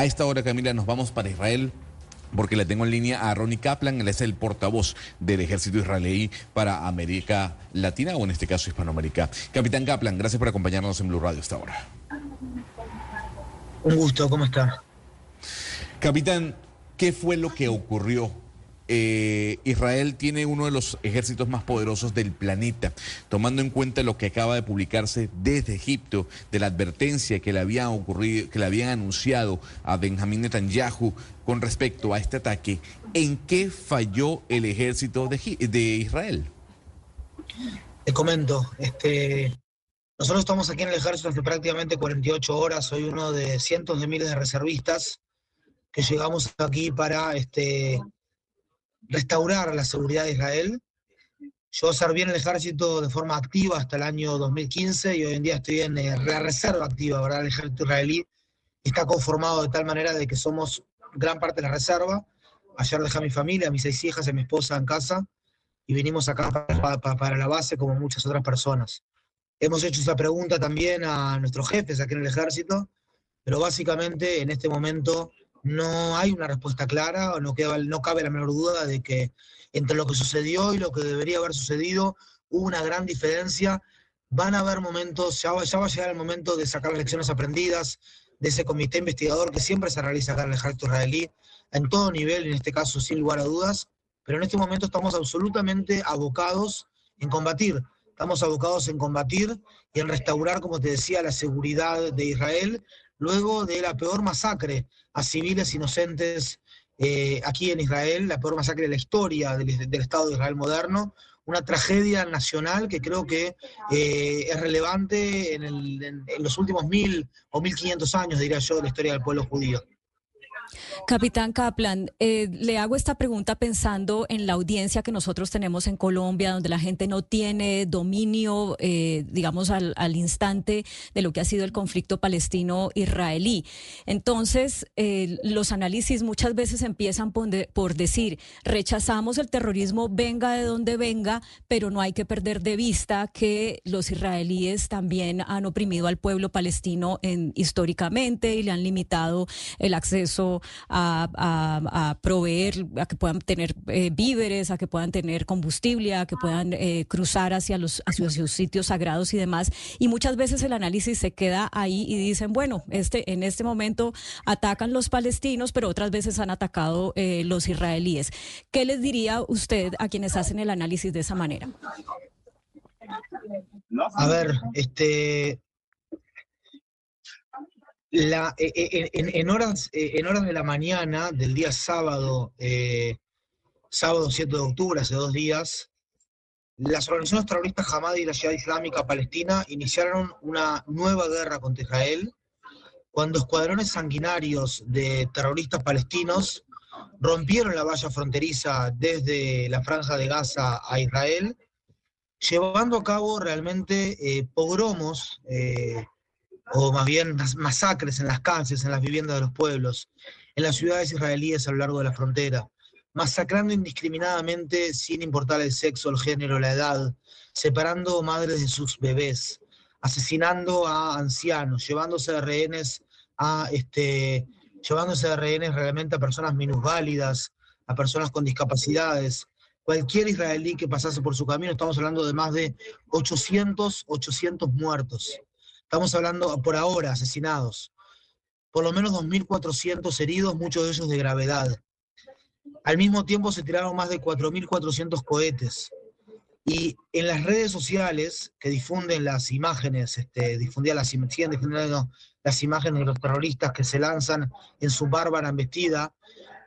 A esta hora, Camila, nos vamos para Israel porque le tengo en línea a Ronnie Kaplan, él es el portavoz del ejército israelí para América Latina o en este caso Hispanoamérica. Capitán Kaplan, gracias por acompañarnos en Blue Radio esta hora. Un gusto, ¿cómo está? Capitán, ¿qué fue lo que ocurrió eh, Israel tiene uno de los ejércitos más poderosos del planeta, tomando en cuenta lo que acaba de publicarse desde Egipto, de la advertencia que le habían ocurrido, que le habían anunciado a Benjamín Netanyahu con respecto a este ataque. ¿En qué falló el ejército de, de Israel? Te comento, este, nosotros estamos aquí en el ejército hace prácticamente 48 horas, soy uno de cientos de miles de reservistas que llegamos aquí para este, restaurar la seguridad de Israel. Yo serví en el ejército de forma activa hasta el año 2015 y hoy en día estoy en eh, la reserva activa, ¿verdad? El ejército israelí está conformado de tal manera de que somos gran parte de la reserva. Ayer dejé a mi familia, a mis seis hijas y a mi esposa en casa y vinimos acá para, la base como muchas otras personas. Hemos hecho esa pregunta también a nuestros jefes aquí en el ejército, pero básicamente en este momento no hay una respuesta clara, no, no cabe la menor duda de que entre lo que sucedió y lo que debería haber sucedido hubo una gran diferencia. Van a haber momentos, ya va, ya va a llegar el momento de sacar las lecciones aprendidas de ese comité investigador que siempre se realiza acá en el ejército israelí, en todo nivel, en este caso sin lugar a dudas, pero en este momento estamos absolutamente abocados en combatir. Estamos abocados en combatir y en restaurar, como te decía, la seguridad de Israel, luego de la peor masacre a civiles inocentes eh, aquí en Israel, la peor masacre de la historia del, Estado de Israel moderno, una tragedia nacional que creo que eh, es relevante en, en, los últimos mil o mil quinientos años, diría yo, de la historia del pueblo judío. Capitán Kaplan, eh, le hago esta pregunta pensando en la audiencia que nosotros tenemos en Colombia, donde la gente no tiene dominio, eh, digamos, al, instante de lo que ha sido el conflicto palestino-israelí. Entonces, eh, los análisis muchas veces empiezan por, decir, rechazamos el terrorismo, venga de donde venga, pero no hay que perder de vista que los israelíes también han oprimido al pueblo palestino históricamente y le han limitado el acceso a, proveer, a que puedan tener eh, víveres, a que puedan tener combustible, a que puedan eh, cruzar hacia los sus sitios sagrados y demás. Y muchas veces el análisis se queda ahí y dicen, bueno, este en este momento atacan los palestinos, pero otras veces han atacado eh, los israelíes. ¿Qué les diría usted a quienes hacen el análisis de esa manera? A ver, este, eh, eh, en, horas, eh, en horas de la mañana del día sábado, sábado 7 de octubre, hace dos días, las organizaciones terroristas Hamad y la Ciudad Islámica Palestina iniciaron una nueva guerra contra Israel cuando escuadrones sanguinarios de terroristas palestinos rompieron la valla fronteriza desde la franja de Gaza a Israel, llevando a cabo realmente pogromos o más bien masacres en las cárceles, en las viviendas de los pueblos, en las ciudades israelíes a lo largo de la frontera, masacrando indiscriminadamente sin importar el sexo, el género, la edad, separando madres de sus bebés, asesinando a ancianos, llevándose de rehenes a este, llevándose de rehenes realmente a personas minusválidas, a personas con discapacidades. Cualquier israelí que pasase por su camino, estamos hablando de más de 800, 800 muertos. Estamos hablando por ahora, asesinados. Por lo menos 2.400 heridos, muchos de ellos de gravedad. Al mismo tiempo se tiraron más de 4.400 cohetes. Y en las redes sociales que difunden las imágenes, este, difundían las, siguen difundiendo las imágenes de los terroristas que se lanzan en su bárbara embestida,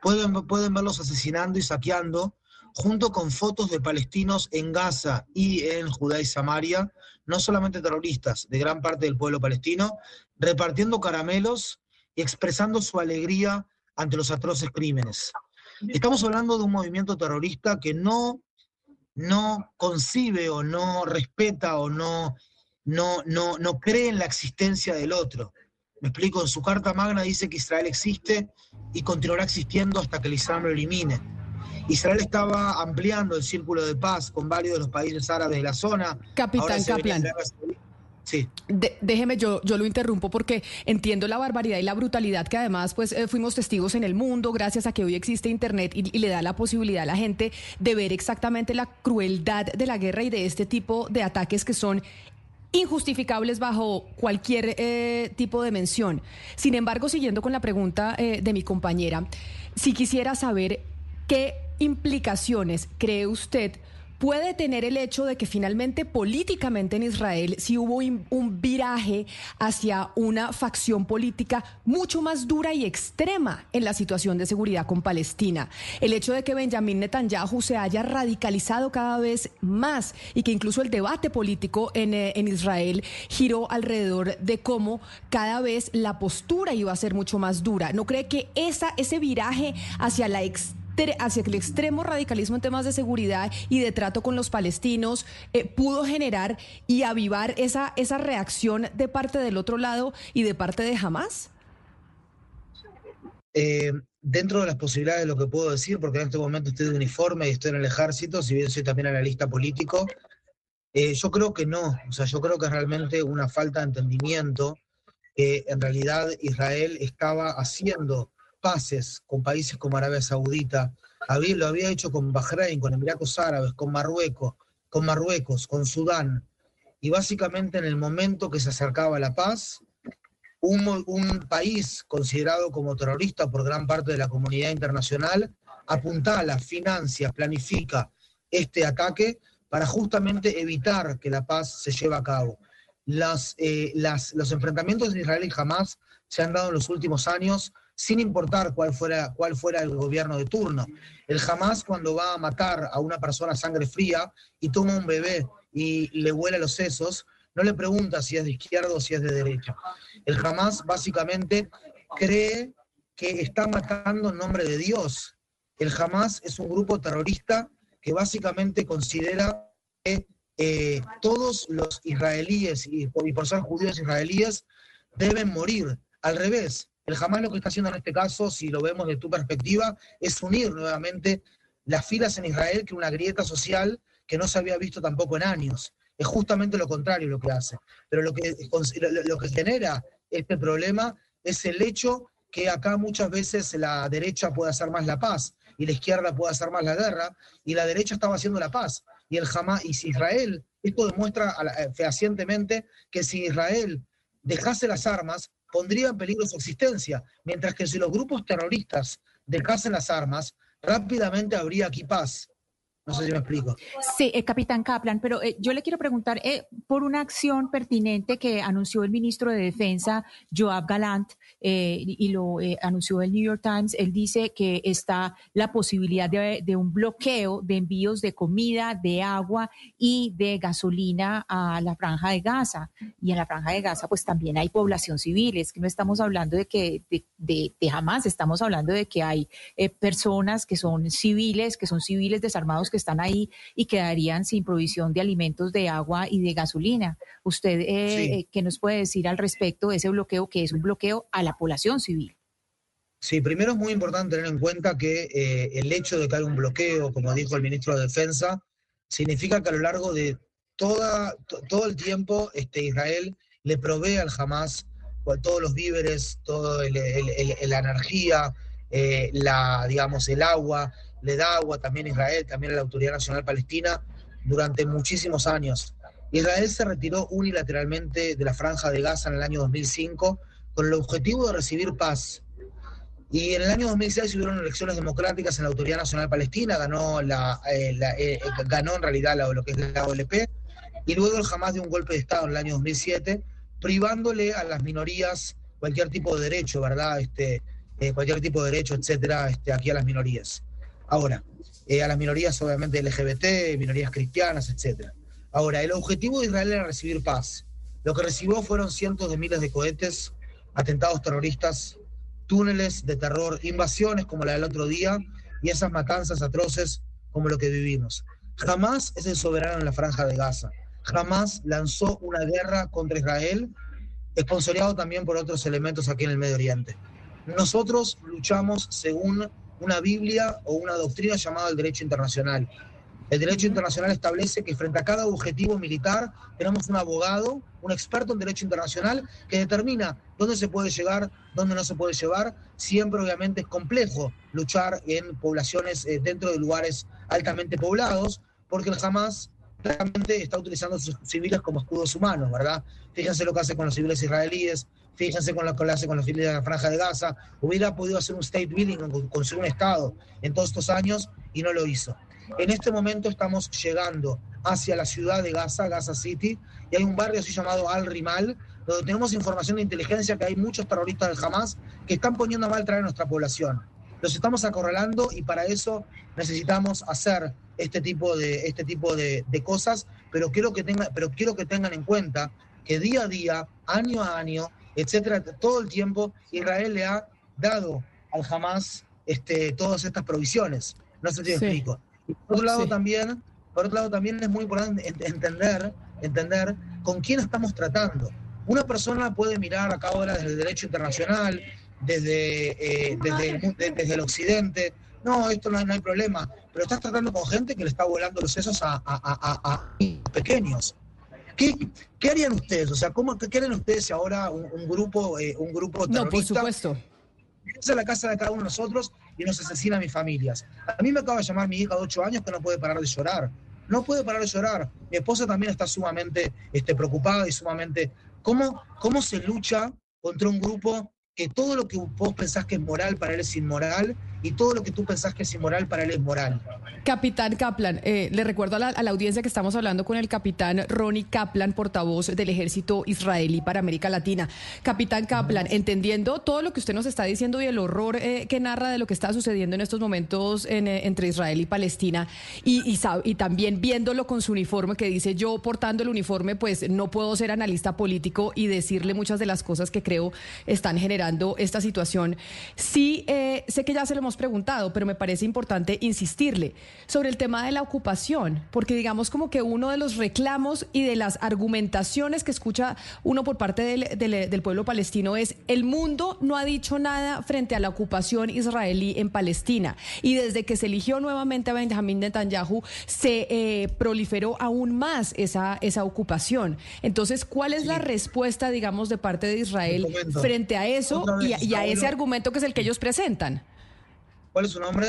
pueden, pueden verlos asesinando y saqueando junto con fotos de palestinos en Gaza y en Judá y Samaria, no solamente terroristas, de gran parte del pueblo palestino, repartiendo caramelos y expresando su alegría ante los atroces crímenes. Estamos hablando de un movimiento terrorista que no, no concibe o no respeta o no, no, no, no cree en la existencia del otro. Me explico, en su carta magna dice que Israel existe y continuará existiendo hasta que el Islam lo elimine. Israel estaba ampliando el círculo de paz con varios de los países árabes de la zona. Capitán Kaplan. Sí. déjeme, yo, yo lo interrumpo porque entiendo la barbaridad y la brutalidad que además pues eh, fuimos testigos en el mundo gracias a que hoy existe Internet y, le da la posibilidad a la gente de ver exactamente la crueldad de la guerra y de este tipo de ataques que son injustificables bajo cualquier eh, tipo de mención. Sin embargo, siguiendo con la pregunta eh, de mi compañera, si quisiera saber qué implicaciones cree usted puede tener el hecho de que finalmente políticamente en Israel sí hubo un viraje hacia una facción política mucho más dura y extrema en la situación de seguridad con Palestina. El hecho de que Benjamin Netanyahu se haya radicalizado cada vez más y que incluso el debate político en, eh, en Israel giró alrededor de cómo cada vez la postura iba a ser mucho más dura. ¿No cree que esa, ese viraje hacia la extrema hacia el extremo radicalismo en temas de seguridad y de trato con los palestinos eh, pudo generar y avivar esa, esa reacción de parte del otro lado y de parte de Hamas? Eh, dentro de las posibilidades de lo que puedo decir, porque en este momento estoy de uniforme y estoy en el ejército, si bien soy también analista político, eh, yo creo que no, o sea, yo creo que es realmente una falta de entendimiento que en realidad Israel estaba haciendo pases con países como Arabia Saudita, lo había hecho con Bahrein, con Emiratos Árabes, con Marruecos, con Marruecos, con Sudán. Y básicamente en el momento que se acercaba la paz, un, un país considerado como terrorista por gran parte de la comunidad internacional apuntala, financia, planifica este ataque para justamente evitar que la paz se lleve a cabo. Las, eh, las, los enfrentamientos de Israel y Hamas se han dado en los últimos años sin importar cuál fuera, cuál fuera el gobierno de turno. El Hamas cuando va a matar a una persona a sangre fría y toma un bebé y le huele los sesos, no le pregunta si es de izquierda o si es de derecha. El Hamas básicamente cree que está matando en nombre de Dios. El Hamas es un grupo terrorista que básicamente considera que eh, todos los israelíes, y por ser judíos israelíes, deben morir. Al revés, el Hamas lo que está haciendo en este caso, si lo vemos de tu perspectiva, es unir nuevamente las filas en Israel, que una grieta social que no se había visto tampoco en años. Es justamente lo contrario lo que hace. Pero lo que, lo que genera este problema es el hecho que acá muchas veces la derecha puede hacer más la paz y la izquierda puede hacer más la guerra y la derecha estaba haciendo la paz. Y el Hamas, y si Israel, esto demuestra eh, fehacientemente que si Israel dejase las armas, pondría en peligro su existencia, mientras que si los grupos terroristas dejasen las armas, rápidamente habría aquí paz. No sé si me explico. Sí, eh, capitán Kaplan, pero eh, yo le quiero preguntar eh, por una acción pertinente que anunció el ministro de Defensa, Joab Galant, y lo anunció el New York Times. Él dice que está la posibilidad de, un bloqueo de envíos de comida, de agua y de gasolina a la franja de Gaza. Y en la franja de Gaza, pues también hay población civil. Es que no estamos hablando de que de jamás, estamos hablando de que hay personas que son civiles, que son civiles desarmados que están ahí y quedarían sin provisión de alimentos, de agua y de gasolina. ¿Usted eh, eh, qué nos puede decir al respecto de ese bloqueo que es un bloqueo a la población civil? Sí, primero es muy importante tener en cuenta que eh, el hecho de que haya un bloqueo, como dijo el ministro de Defensa, significa que a lo largo de toda, todo el tiempo este, Israel le provee al Hamas todos los víveres, toda la energía, la, digamos, el agua, le da agua también a Israel, también a la Autoridad Nacional Palestina, durante muchísimos años. Israel se retiró unilateralmente de la franja de Gaza en el año 2005 con el objetivo de recibir paz. Y en el año 2006 hubieron elecciones democráticas en la Autoridad Nacional Palestina, ganó, la, eh, eh, ganó en realidad lo que es la OLP, y luego el Hamas dio un golpe de Estado en el año 2007, privándole a las minorías cualquier tipo de derecho, ¿verdad? Este, eh, cualquier tipo de derecho, etcétera, este, aquí a las minorías. Ahora, eh, a las minorías obviamente LGBT, minorías cristianas, etc. Ahora, el objetivo de Israel era recibir paz. Lo que recibió fueron cientos de miles de cohetes, atentados terroristas, túneles de terror, invasiones como la del otro día y esas matanzas atroces como lo que vivimos. Jamás es el soberano en la franja de Gaza. Jamás lanzó una guerra contra Israel, esponsoreado también por otros elementos aquí en el Medio Oriente. Nosotros luchamos según una Biblia o una doctrina llamada el derecho internacional. El derecho internacional establece que frente a cada objetivo militar tenemos un abogado, un experto en derecho internacional que determina dónde se puede llegar, dónde no se puede llevar. Siempre obviamente es complejo luchar en poblaciones eh, dentro de lugares altamente poblados, porque el Hamas realmente está utilizando a sus civiles como escudos humanos, ¿verdad? Fíjense lo que hace con los civiles israelíes, fíjense con lo que hace con los civiles de la Franja de Gaza. Hubiera podido hacer un state building, construir un Estado en todos estos años y no lo hizo. En este momento estamos llegando hacia la ciudad de Gaza, Gaza City, y hay un barrio así llamado Al Rimal, donde tenemos información de inteligencia que hay muchos terroristas del Hamas que están poniendo a mal traer a nuestra población. Los estamos acorralando y para eso necesitamos hacer este tipo de, este tipo de, cosas, pero quiero, que tenga, pero quiero que tengan en cuenta que día a día, año a año, etcétera, todo el tiempo, Israel le ha dado al Hamas este, todas estas provisiones. No sé si te explico. Y por otro lado también, por otro lado también es muy importante entender, entender con quién estamos tratando. Una persona puede mirar acá ahora desde el derecho internacional, desde, eh, desde, el, desde, el, occidente. No, esto no hay, problema. Pero estás tratando con gente que le está volando los sesos a, a, pequeños. ¿Qué, ¿Qué, harían ustedes? O sea, ¿cómo, ¿qué harían ustedes si ahora un, grupo, eh, un grupo terrorista... No, por supuesto a la casa de cada uno de nosotros y nos asesina a mis familias. A mí me acaba de llamar mi hija de 8 años que no puede parar de llorar. No puede parar de llorar. Mi esposa también está sumamente este, preocupada y sumamente... ¿Cómo, ¿Cómo se lucha contra un grupo que todo lo que vos pensás que es moral para él es inmoral y todo lo que tú pensás que es inmoral para él es moral. Capitán Kaplan, eh, le recuerdo a la, audiencia que estamos hablando con el capitán Ronnie Kaplan, portavoz del ejército israelí para América Latina. Capitán Kaplan, entendiendo todo lo que usted nos está diciendo y el horror eh, que narra de lo que está sucediendo en estos momentos eh, entre Israel y Palestina y, y, también viéndolo con su uniforme que dice yo portando el uniforme pues no puedo ser analista político y decirle muchas de las cosas que creo están generando esta situación. Sí, sé que ya se lo hemos preguntado, pero me parece importante insistirle sobre el tema de la ocupación, porque digamos como que uno de los reclamos y de las argumentaciones que escucha uno por parte del, pueblo palestino es el mundo no ha dicho nada frente a la ocupación israelí en Palestina. Y desde que se eligió nuevamente a Benjamin Netanyahu, se eh, proliferó aún más esa, esa ocupación. Entonces, ¿cuál es la respuesta, digamos, de parte de Israel frente a eso y a ese argumento que es el que ellos presentan? ¿Cuál es su nombre?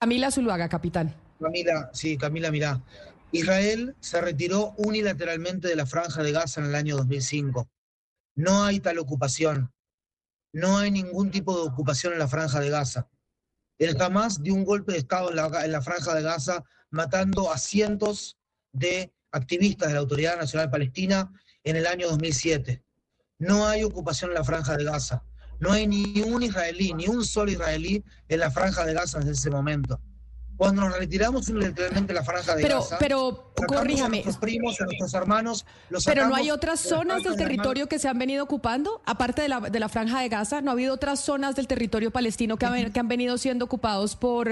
Camila Zuluaga, capitán. Camila, sí, Camila, mirá. Israel se retiró unilateralmente de la franja de Gaza en el año 2005. No hay tal ocupación. No hay ningún tipo de ocupación en la franja de Gaza. El Hamas dio un golpe de Estado en la, en la franja de Gaza, matando a cientos de activistas de la Autoridad Nacional Palestina en el año 2007. No hay ocupación en la franja de Gaza. No hay ni un israelí, ni un solo israelí en la franja de Gaza desde ese momento. Cuando nos retiramos unilateralmente de la franja de pero, Gaza, pero corríjame. A nuestros primos, a nuestros hermanos, los Pero no hay otras zonas del territorio que se han venido ocupando, aparte de la, de la franja de Gaza, no ha habido otras zonas del territorio palestino que, han, que han venido siendo ocupados por,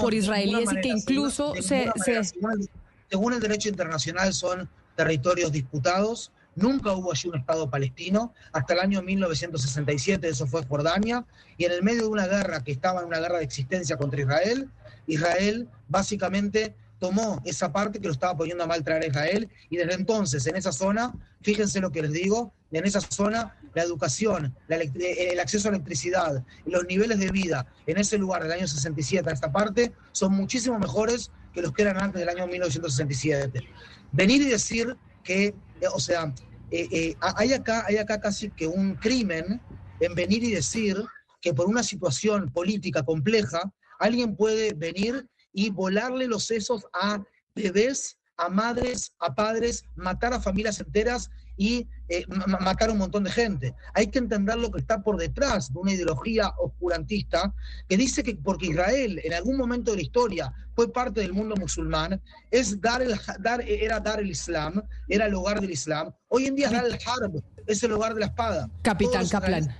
por israelíes y que incluso se, según el derecho internacional son territorios disputados Nunca hubo allí un Estado palestino hasta el año 1967, eso fue Jordania, y en el medio de una guerra que estaba en una guerra de existencia contra Israel, Israel básicamente tomó esa parte que lo estaba poniendo a mal traer a Israel y desde entonces en esa zona, fíjense lo que les digo, en esa zona la educación, el acceso a electricidad, los niveles de vida en ese lugar del año 67 a esta parte son muchísimo mejores que los que eran antes del año 1967. Venir y decir que, o sea, eh, eh, hay, acá, hay acá casi que un crimen en venir y decir que por una situación política compleja, alguien puede venir y volarle los sesos a bebés, a madres, a padres, matar a familias enteras y eh, matar a un montón de gente. Hay que entender lo que está por detrás de una ideología oscurantista que dice que porque Israel en algún momento de la historia fue parte del mundo musulmán, es dar el, dar, era dar el Islam, era el hogar del Islam. Hoy en día es dar el Harb, es el hogar de la espada. Capitán Kaplan.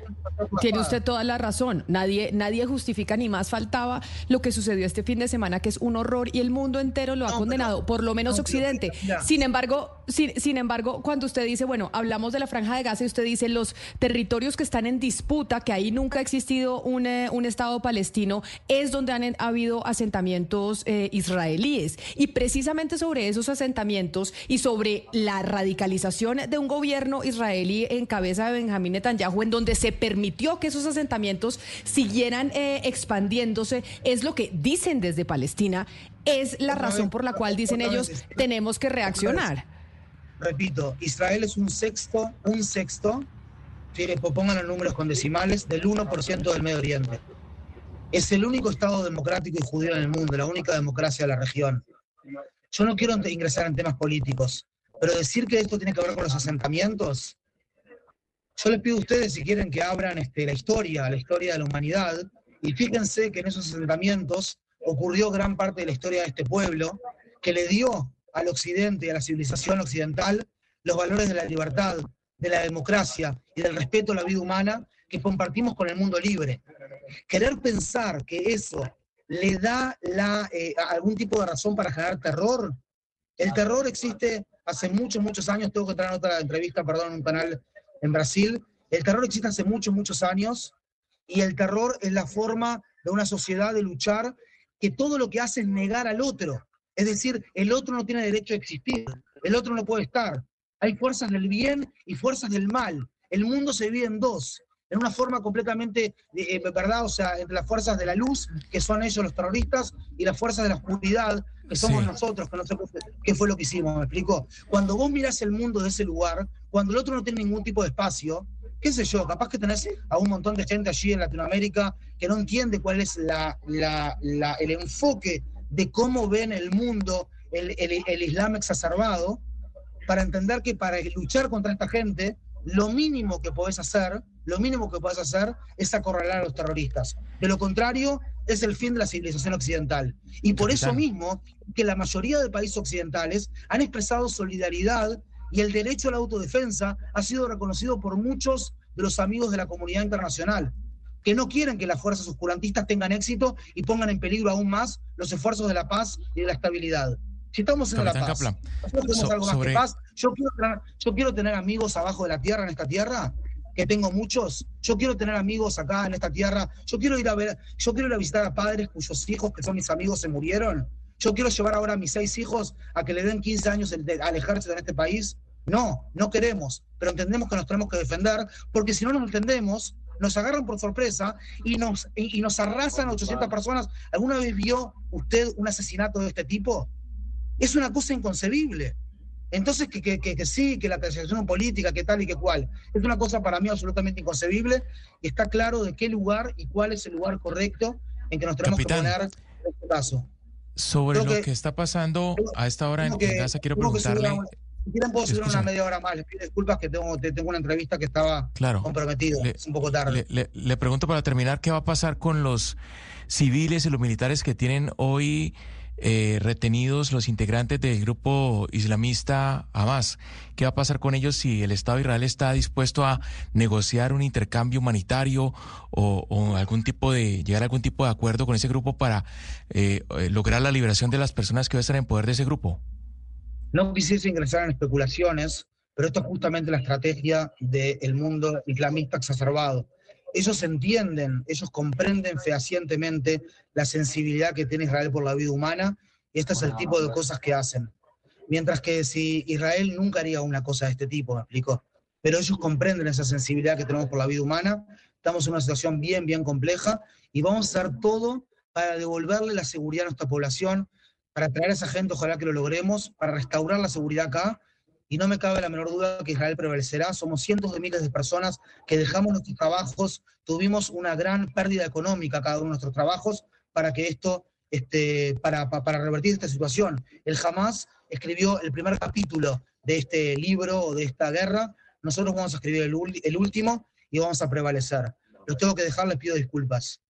Tiene usted toda la razón. Nadie, nadie justifica ni más faltaba lo que sucedió este fin de semana, que es un horror y el mundo entero lo ha condenado, por lo menos Occidente. sin embargo, sin, sin, embargo, cuando usted dice, bueno, hablamos de la franja de Gaza y usted dice los territorios que están en disputa, que ahí nunca ha existido un, eh, un Estado palestino, es donde han habido asentamientos eh, israelíes. Y precisamente sobre esos asentamientos y sobre la radicalización de un gobierno israelí en cabeza de Benjamín Netanyahu, en donde se permitió que esos asentamientos siguieran eh, expandiéndose, es lo que dicen desde Palestina, es la razón por la cual dicen ellos tenemos que reaccionar. Repito, Israel es un sexto, un sexto, pongan los números con decimales, del 1% del Medio Oriente. Es el único Estado democrático y judío en el mundo, la única democracia de la región. Yo no quiero ingresar en temas políticos, pero decir que esto tiene que ver con los asentamientos, yo les pido a ustedes si quieren que abran este, la historia, la historia de la humanidad, y fíjense que en esos asentamientos ocurrió gran parte de la historia de este pueblo, que le dio al occidente y a la civilización occidental los valores de la libertad, de la democracia y del respeto a la vida humana que compartimos con el mundo libre. Querer pensar que eso le da eh, algún tipo de razón para generar terror. El terror existe hace muchos, muchos años. Tengo que traer otra entrevista, perdón, en un canal en Brasil. El terror existe hace muchos, muchos años. Y el terror es la forma de una sociedad de luchar que todo lo que hace es negar al otro. Es decir, el otro no tiene derecho a existir. El otro no puede estar. Hay fuerzas del bien y fuerzas del mal. El mundo se divide en dos en una forma completamente, eh, ¿verdad? O sea, entre las fuerzas de la luz, que son ellos los terroristas, y las fuerzas de la oscuridad, que somos nosotros, que no sé qué fue lo que hicimos, ¿me explico? Cuando vos mirás el mundo de ese lugar, cuando el otro no tiene ningún tipo de espacio, qué sé yo, capaz que tenés a un montón de gente allí en Latinoamérica que no entiende cuál es la, el enfoque de cómo ven el mundo el, el, el Islam exacerbado, para entender que para luchar contra esta gente, lo mínimo que podés hacer, lo mínimo que podés hacer es acorralar a los terroristas. De lo contrario, es el fin de la civilización occidental. Y por eso mismo que la mayoría de países occidentales han expresado solidaridad y el derecho a la autodefensa ha sido reconocido por muchos de los amigos de la comunidad internacional, que no quieren que las fuerzas oscurantistas tengan éxito y pongan en peligro aún más los esfuerzos de la paz y de la estabilidad. Si estamos en la paz, algo más que paz. Yo quiero, tener, yo quiero tener amigos abajo de la tierra, en esta tierra, que tengo muchos. Yo quiero tener amigos acá en esta tierra. Yo quiero ir a ver, yo quiero ir a visitar a padres cuyos hijos, que son mis amigos, se murieron. Yo quiero llevar ahora a mis seis hijos a que le den 15 años de alejarse de este país. No, no queremos, pero entendemos que nos tenemos que defender, porque si no nos entendemos, nos agarran por sorpresa y nos, y, y nos arrasan a 800 personas. ¿Alguna vez vio usted un asesinato de este tipo? Es una cosa inconcebible. Entonces, que, que, que, sí, que la percepción política, que tal y que cual, es una cosa para mí absolutamente inconcebible y está claro de qué lugar y cuál es el lugar correcto en que nos tenemos que poner en este caso. Sobre lo que, está pasando a esta hora en, Gaza, quiero preguntarle... Si quieren puedo subir una media hora más. Les pido disculpas que tengo, tengo una entrevista que estaba claro, comprometido. es un poco tarde. Le, le, pregunto para terminar, ¿qué va a pasar con los civiles y los militares que tienen hoy eh, retenidos los integrantes del grupo islamista Hamas. ¿Qué va a pasar con ellos si el Estado de Israel está dispuesto a negociar un intercambio humanitario o, algún tipo de llegar a algún tipo de acuerdo con ese grupo para eh, eh, lograr la liberación de las personas que a estar en poder de ese grupo? No quisiese ingresar en especulaciones, pero esto es justamente la estrategia del mundo islamista exacerbado ellos entienden, ellos comprenden fehacientemente la sensibilidad que tiene Israel por la vida humana y este es el tipo de cosas que hacen. Mientras que si Israel nunca haría una cosa de este tipo, me explico, pero ellos comprenden esa sensibilidad que tenemos por la vida humana, estamos en una situación bien, bien compleja y vamos a hacer todo para devolverle la seguridad a nuestra población, para traer a esa gente, ojalá que lo logremos, para restaurar la seguridad acá y no me cabe la menor duda que Israel prevalecerá. Somos cientos de miles de personas que dejamos nuestros trabajos, tuvimos una gran pérdida económica cada uno de nuestros trabajos para que esto, este, para, para revertir esta situación. El Hamas escribió el primer capítulo de este libro o de esta guerra. Nosotros vamos a escribir el, el último y vamos a prevalecer. Los tengo que dejar, les pido disculpas.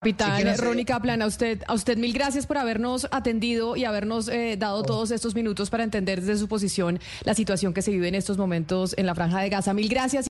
Capitán Ronnie Kaplan, a usted, a usted mil gracias por habernos atendido y habernos eh, dado todos estos minutos para entender desde su posición la situación que se vive en estos momentos en la franja de Gaza. Mil gracias.